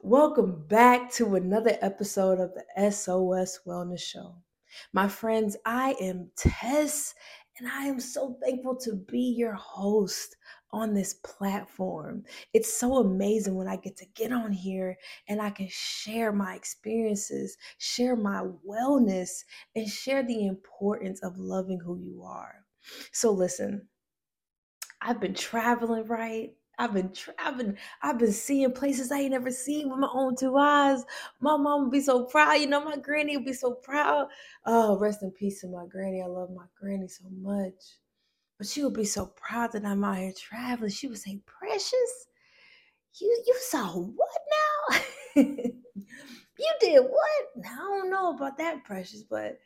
Welcome back to another episode of the SOS Wellness Show. My friends, I am Tess, and I am so thankful to be your host on this platform. It's so amazing when I get to get on here and I can share my experiences, share my wellness, and share the importance of loving who you are. So, listen, I've been traveling, right? I've been traveling. I've been seeing places I ain't never seen with my own two eyes. My mom would be so proud. You know, my granny would be so proud. Oh, rest in peace to my granny. I love my granny so much. But she would be so proud that I'm out here traveling. She would say, Precious, you you saw what now? you did what? I don't know about that, Precious, but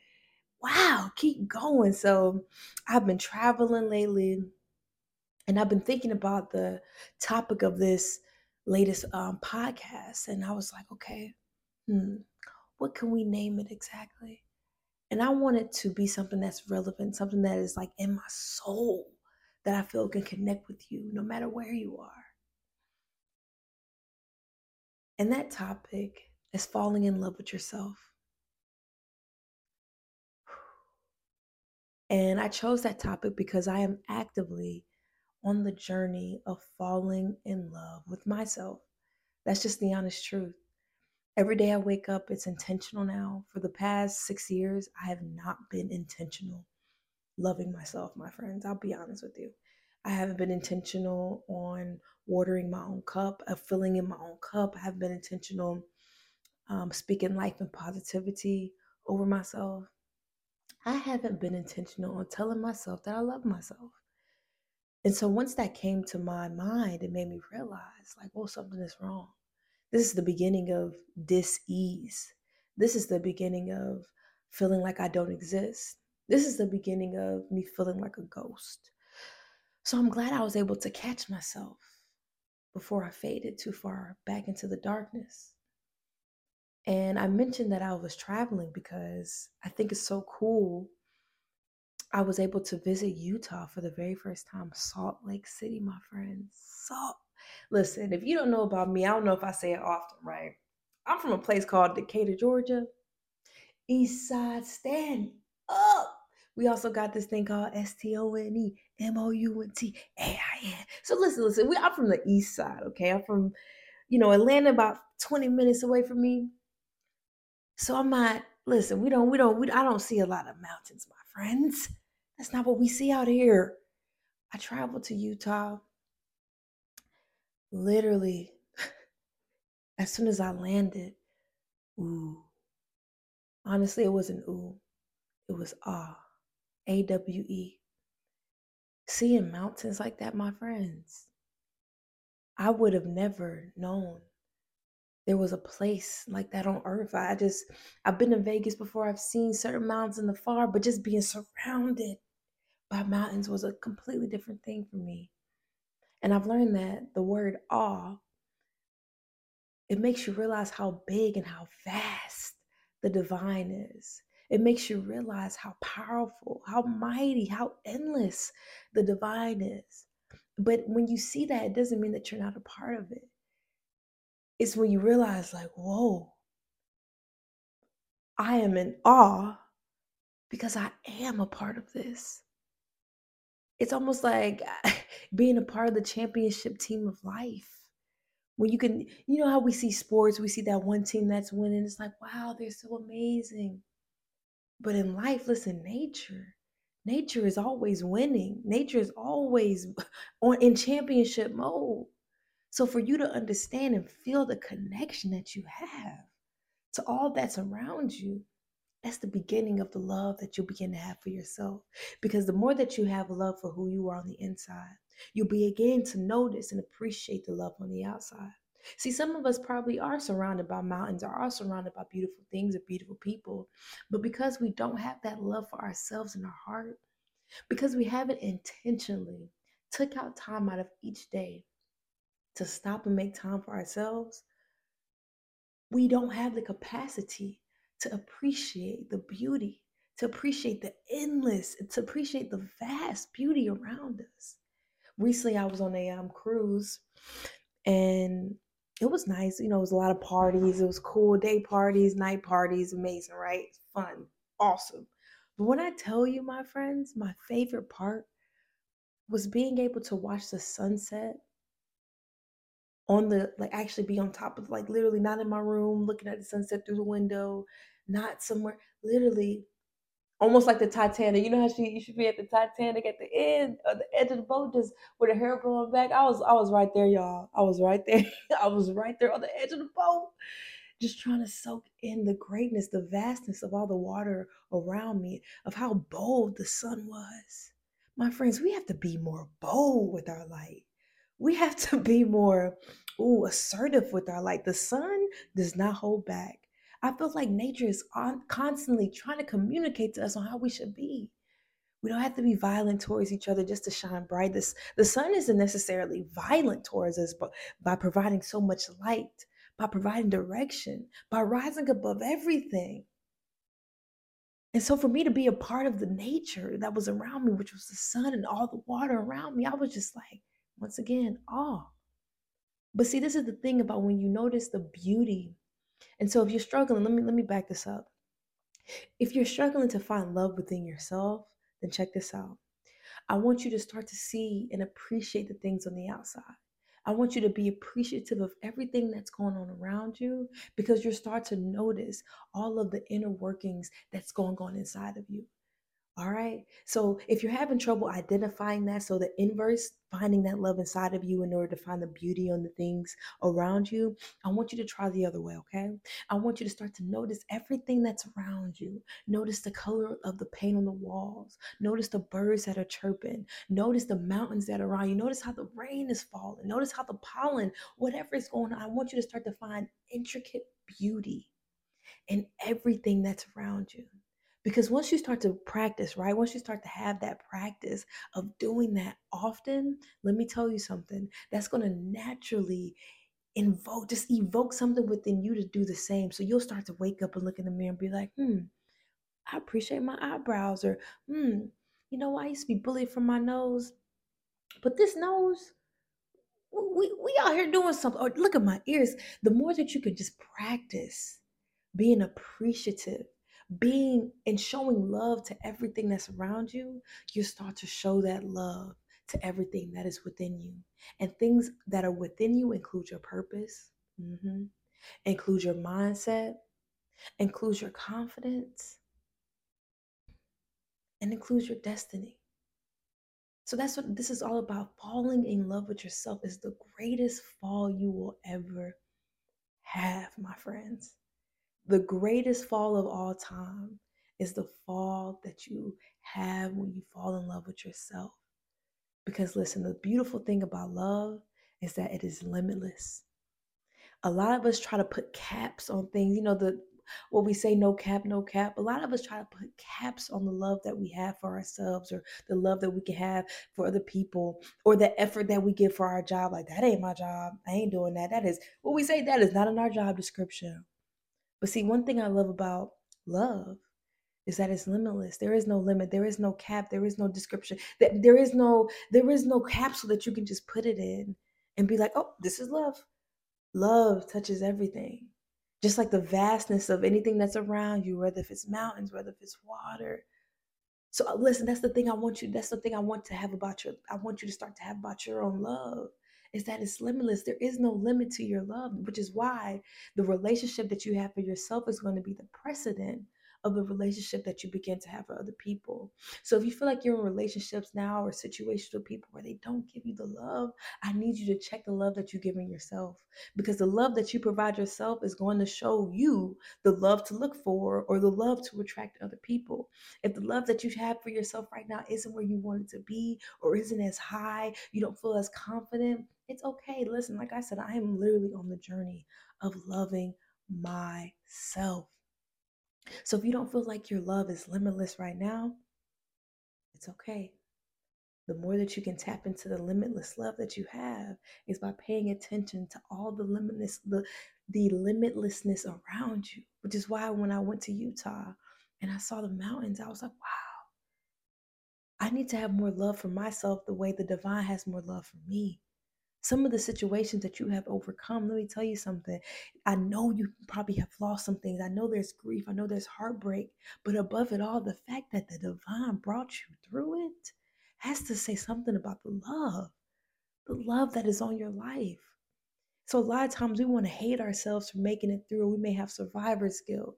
wow, keep going. So I've been traveling lately and I've been thinking about the topic of this latest um, podcast, and I was like, okay, hmm, what can we name it exactly? And I want it to be something that's relevant, something that is like in my soul that I feel can connect with you no matter where you are. And that topic is falling in love with yourself. And I chose that topic because I am actively on the journey of falling in love with myself. That's just the honest truth. Every day I wake up, it's intentional now. For the past six years, I have not been intentional loving myself, my friends. I'll be honest with you. I haven't been intentional on watering my own cup, of filling in my own cup. I haven't been intentional um, speaking life and positivity over myself. I haven't been intentional on telling myself that I love myself. And so once that came to my mind, it made me realize, like, well, something is wrong. This is the beginning of dis-ease. This is the beginning of feeling like I don't exist. This is the beginning of me feeling like a ghost. So I'm glad I was able to catch myself before I faded too far back into the darkness. And I mentioned that I was traveling because I think it's so cool I was able to visit Utah for the very first time, Salt Lake City, my friends. Salt. Listen, if you don't know about me, I don't know if I say it often, right? I'm from a place called Decatur, Georgia. East Side, stand up. We also got this thing called S T O N E M O U N T A I N. So listen, listen. We, I'm from the East Side, okay? I'm from, you know, Atlanta, about 20 minutes away from me. So I'm not. Listen, we don't, we don't, we, I don't see a lot of mountains, my friends. That's not what we see out here. I traveled to Utah literally as soon as I landed. Ooh. Honestly, it wasn't ooh. It was ah. A W E. Seeing mountains like that, my friends, I would have never known there was a place like that on earth. I just, I've been to Vegas before. I've seen certain mountains in the far, but just being surrounded by mountains was a completely different thing for me. And I've learned that the word awe, it makes you realize how big and how vast the divine is. It makes you realize how powerful, how mighty, how endless the divine is. But when you see that, it doesn't mean that you're not a part of it. It's when you realize, like, whoa, I am in awe because I am a part of this it's almost like being a part of the championship team of life. When you can, you know how we see sports, we see that one team that's winning. It's like, wow, they're so amazing. But in life, listen, nature, nature is always winning. Nature is always on in championship mode. So for you to understand and feel the connection that you have to all that's around you, that's the beginning of the love that you'll begin to have for yourself. Because the more that you have love for who you are on the inside, you'll begin to notice and appreciate the love on the outside. See, some of us probably are surrounded by mountains or are surrounded by beautiful things or beautiful people. But because we don't have that love for ourselves in our heart, because we haven't intentionally took out time out of each day to stop and make time for ourselves, we don't have the capacity to appreciate the beauty, to appreciate the endless, to appreciate the vast beauty around us. Recently, I was on a um, cruise and it was nice. You know, it was a lot of parties. It was cool day parties, night parties, amazing, right? Fun, awesome. But when I tell you, my friends, my favorite part was being able to watch the sunset on the like actually be on top of like literally not in my room looking at the sunset through the window, not somewhere literally almost like the Titanic. You know how she you should be at the Titanic at the end or the edge of the boat, just with her hair blowing back. I was I was right there, y'all. I was right there. I was right there on the edge of the boat, just trying to soak in the greatness, the vastness of all the water around me, of how bold the sun was. My friends, we have to be more bold with our light. We have to be more ooh, assertive with our light. The sun does not hold back. I feel like nature is on, constantly trying to communicate to us on how we should be. We don't have to be violent towards each other just to shine bright. This, the sun isn't necessarily violent towards us, but by providing so much light, by providing direction, by rising above everything. And so for me to be a part of the nature that was around me, which was the sun and all the water around me, I was just like, once again, awe. But see, this is the thing about when you notice the beauty. And so if you're struggling, let me let me back this up. If you're struggling to find love within yourself, then check this out. I want you to start to see and appreciate the things on the outside. I want you to be appreciative of everything that's going on around you because you'll start to notice all of the inner workings that's going on inside of you. All right. So if you're having trouble identifying that, so the inverse, finding that love inside of you in order to find the beauty on the things around you, I want you to try the other way. Okay. I want you to start to notice everything that's around you. Notice the color of the paint on the walls. Notice the birds that are chirping. Notice the mountains that are around you. Notice how the rain is falling. Notice how the pollen, whatever is going on, I want you to start to find intricate beauty in everything that's around you. Because once you start to practice, right? Once you start to have that practice of doing that often, let me tell you something, that's going to naturally invoke, just evoke something within you to do the same. So you'll start to wake up and look in the mirror and be like, hmm, I appreciate my eyebrows. Or, hmm, you know, I used to be bullied for my nose, but this nose, we, we out here doing something. Or look at my ears. The more that you can just practice being appreciative being and showing love to everything that's around you, you start to show that love to everything that is within you. And things that are within you include your purpose, mm-hmm. include your mindset, includes your confidence, and includes your destiny. So that's what this is all about. Falling in love with yourself is the greatest fall you will ever have, my friends the greatest fall of all time is the fall that you have when you fall in love with yourself. Because listen, the beautiful thing about love is that it is limitless. A lot of us try to put caps on things. You know, the what we say no cap, no cap. A lot of us try to put caps on the love that we have for ourselves or the love that we can have for other people or the effort that we give for our job. Like, that ain't my job. I ain't doing that. That is what we say that is not in our job description. But see, one thing I love about love is that it's limitless. There is no limit. There is no cap. There is no description. That there is no there is no capsule that you can just put it in and be like, "Oh, this is love." Love touches everything. Just like the vastness of anything that's around you, whether if it's mountains, whether if it's water. So uh, listen, that's the thing I want you. That's the thing I want to have about your. I want you to start to have about your own love is that it's limitless. There is no limit to your love, which is why the relationship that you have for yourself is going to be the precedent of the relationship that you begin to have for other people. So if you feel like you're in relationships now or situations with people where they don't give you the love, I need you to check the love that you're giving yourself because the love that you provide yourself is going to show you the love to look for or the love to attract other people. If the love that you have for yourself right now isn't where you want it to be or isn't as high, you don't feel as confident, it's okay. Listen, like I said, I am literally on the journey of loving myself. So if you don't feel like your love is limitless right now, it's okay. The more that you can tap into the limitless love that you have is by paying attention to all the limitless the the limitlessness around you, which is why when I went to Utah and I saw the mountains, I was like, wow, I need to have more love for myself the way the divine has more love for me. Some of the situations that you have overcome, let me tell you something. I know you probably have lost some things. I know there's grief. I know there's heartbreak. But above it all, the fact that the divine brought you through it has to say something about the love, the love that is on your life. So a lot of times we want to hate ourselves for making it through. We may have survivor's guilt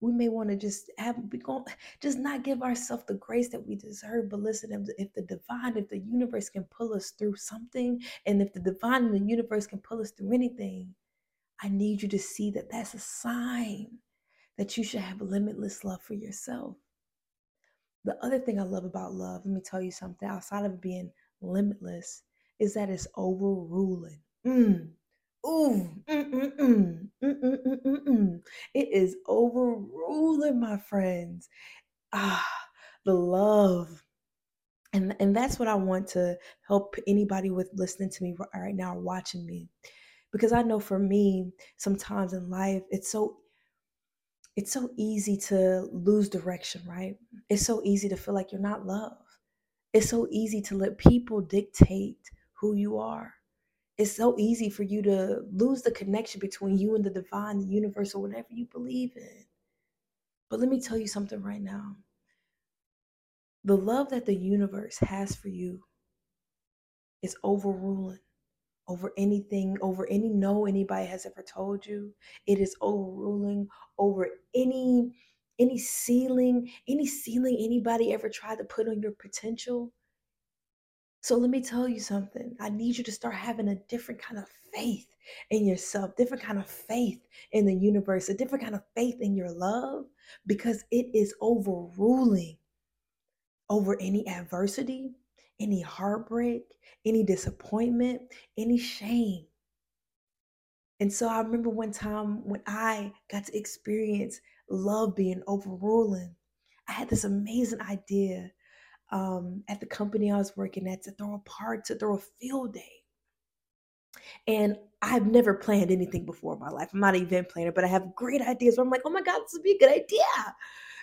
we may want to just have we going just not give ourselves the grace that we deserve but listen if, the divine if the universe can pull us through something and if the divine in the universe can pull us through anything i need you to see that that's a sign that you should have limitless love for yourself the other thing i love about love let me tell you something outside of being limitless is that it's overruling mm. Ooh, mm-mm-mm, mm-mm-mm-mm. It is overruling, my friends. Ah, the love. And, and that's what I want to help anybody with listening to me right now, watching me. Because I know for me, sometimes in life, it's so it's so easy to lose direction, right? It's so easy to feel like you're not loved. It's so easy to let people dictate who you are it's so easy for you to lose the connection between you and the divine, the universe, or whatever you believe in. But let me tell you something right now. The love that the universe has for you is overruling over anything, over any no anybody has ever told you. It is overruling over any any ceiling, any ceiling anybody ever tried to put on your potential. So let me tell you something. I need you to start having a different kind of faith in yourself, different kind of faith in the universe, a different kind of faith in your love because it is overruling over any adversity, any heartbreak, any disappointment, any shame. And so I remember one time when I got to experience love being overruling. I had this amazing idea um, at the company I was working at to throw a party, to throw a field day. And I've never planned anything before in my life. I'm not an event planner, but I have great ideas where I'm like, oh my God, this would be a good idea.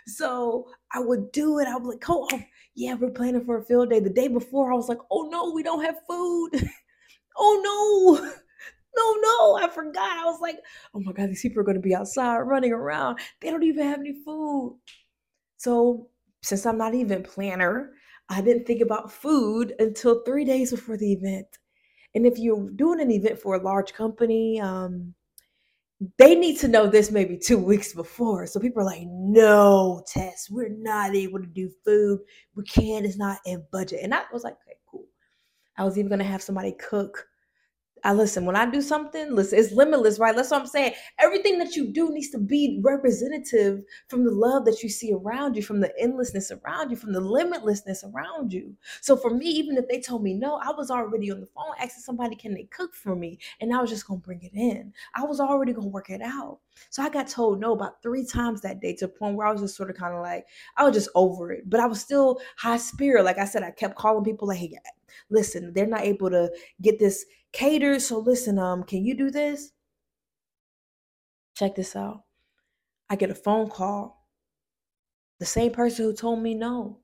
So I would do it. I would like, oh, oh yeah, we're planning for a field day. The day before, I was like, oh no, we don't have food. oh no. No, no, I forgot. I was like, oh my God, these people are going to be outside running around. They don't even have any food. So since I'm not even planner, I didn't think about food until three days before the event. And if you're doing an event for a large company, um, they need to know this maybe two weeks before. So people are like, no, Tess, we're not able to do food. We can't, it's not in budget. And I was like, okay, cool. I was even gonna have somebody cook I listen, when I do something, listen, it's limitless, right? That's what I'm saying. Everything that you do needs to be representative from the love that you see around you, from the endlessness around you, from the limitlessness around you. So for me, even if they told me no, I was already on the phone asking somebody, can they cook for me? And I was just gonna bring it in. I was already gonna work it out. So I got told no about three times that day to a point where I was just sort of kind of like, I was just over it. But I was still high spirit. Like I said, I kept calling people like, hey, listen, they're not able to get this catered. So listen, um, can you do this? Check this out. I get a phone call. The same person who told me no.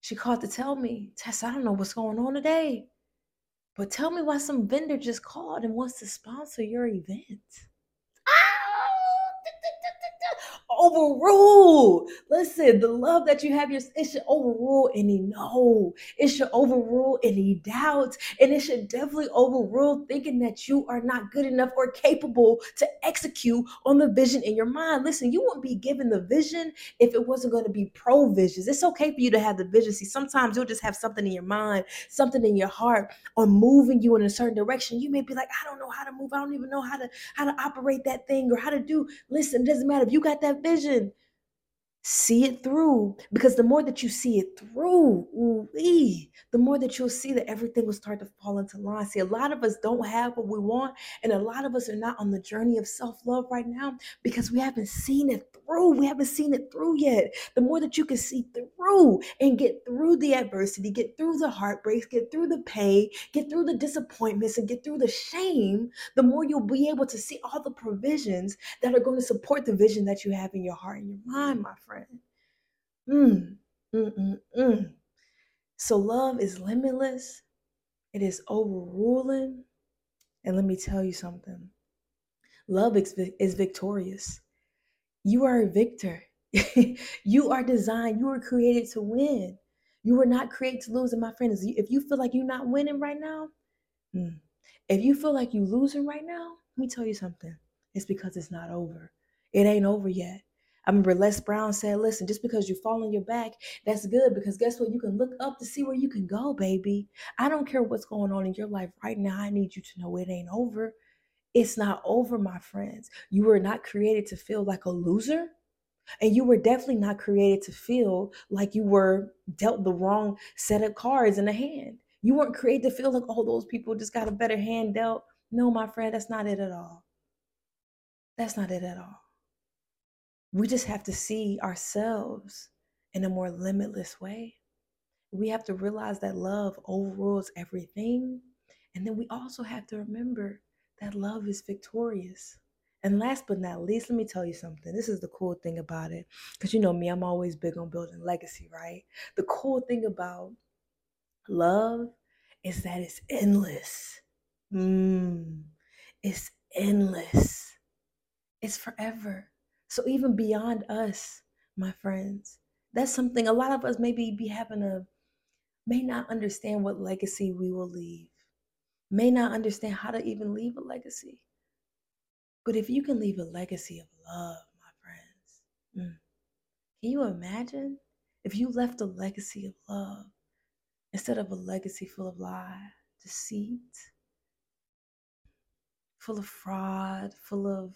She called to tell me, Tess, I don't know what's going on today. But tell me why some vendor just called and wants to sponsor your event overrule. Listen, the love that you have, your it should overrule any no. It should overrule any doubts, and it should definitely overrule thinking that you are not good enough or capable to execute on the vision in your mind. Listen, you wouldn't be given the vision if it wasn't going to be provisions. It's okay for you to have the vision. See, sometimes you'll just have something in your mind, something in your heart, or moving you in a certain direction. You may be like, I don't know how to move. I don't even know how to how to operate that thing or how to do. Listen, it doesn't matter if you got that vision see it through. Because the more that you see it through ooh-wee, the more that you'll see that everything will start to fall into line. See a lot of us don't have what we want and a lot of us are not on the journey of self-love right now because we haven't seen it through. We haven't seen it through yet. The more that you can see through and get through the adversity get through the heartbreaks get through the pain get through the disappointments and get through the shame the more you'll be able to see all the provisions that are going to support the vision that you have in your heart and your mind my friend friend. Mm, mm, mm, mm. So love is limitless. It is overruling. And let me tell you something love is, is victorious. You are a victor. you are designed, you were created to win. You were not created to lose. And my friends, if you feel like you're not winning right now, mm, if you feel like you're losing right now, let me tell you something. It's because it's not over. It ain't over yet. I remember Les Brown said, listen, just because you fall on your back, that's good because guess what? You can look up to see where you can go, baby. I don't care what's going on in your life right now. I need you to know it ain't over. It's not over, my friends. You were not created to feel like a loser. And you were definitely not created to feel like you were dealt the wrong set of cards in the hand. You weren't created to feel like, oh, those people just got a better hand dealt. No, my friend, that's not it at all. That's not it at all. We just have to see ourselves in a more limitless way. We have to realize that love overrules everything. And then we also have to remember that love is victorious. And last but not least, let me tell you something. This is the cool thing about it. Because you know me, I'm always big on building legacy, right? The cool thing about love is that it's endless. Mm, it's endless. It's forever. So even beyond us, my friends, that's something a lot of us maybe be having a may not understand what legacy we will leave. May not understand how to even leave a legacy. But if you can leave a legacy of love, my friends, mm, can you imagine if you left a legacy of love instead of a legacy full of lie, deceit, full of fraud, full of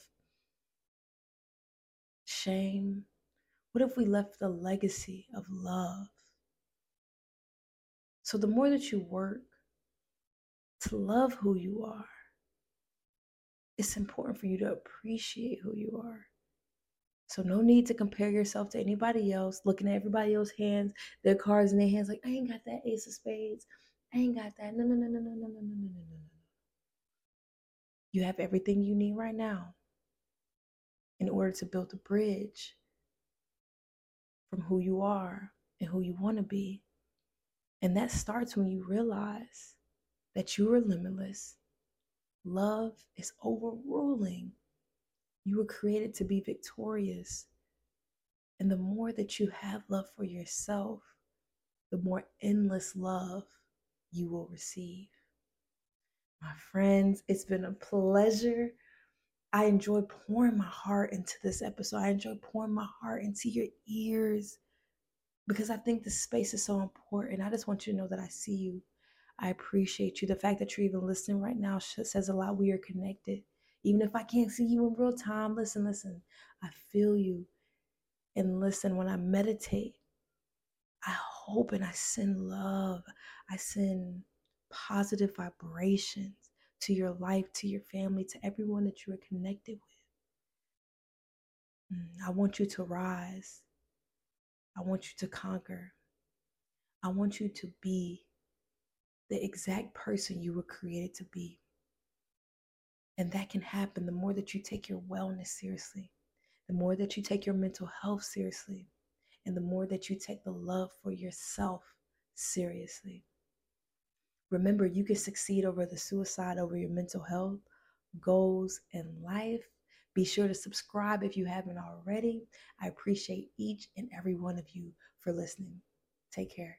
shame? What if we left a legacy of love? So, the more that you work to love who you are, it's important for you to appreciate who you are. So no need to compare yourself to anybody else, looking at everybody else's hands, their cards in their hands, like, I ain't got that ace of spades. I ain't got that. No, no, no, no, no, no, no, no, no, no, no. You have everything you need right now in order to build a bridge from who you are and who you want to be. And that starts when you realize that you are limitless Love is overruling. You were created to be victorious. And the more that you have love for yourself, the more endless love you will receive. My friends, it's been a pleasure. I enjoy pouring my heart into this episode. I enjoy pouring my heart into your ears because I think this space is so important. I just want you to know that I see you. I appreciate you. The fact that you're even listening right now says a lot. We are connected. Even if I can't see you in real time, listen, listen. I feel you. And listen, when I meditate, I hope and I send love. I send positive vibrations to your life, to your family, to everyone that you are connected with. Mm, I want you to rise. I want you to conquer. I want you to be the exact person you were created to be. And that can happen the more that you take your wellness seriously, the more that you take your mental health seriously, and the more that you take the love for yourself seriously. Remember, you can succeed over the suicide, over your mental health, goals, and life. Be sure to subscribe if you haven't already. I appreciate each and every one of you for listening. Take care.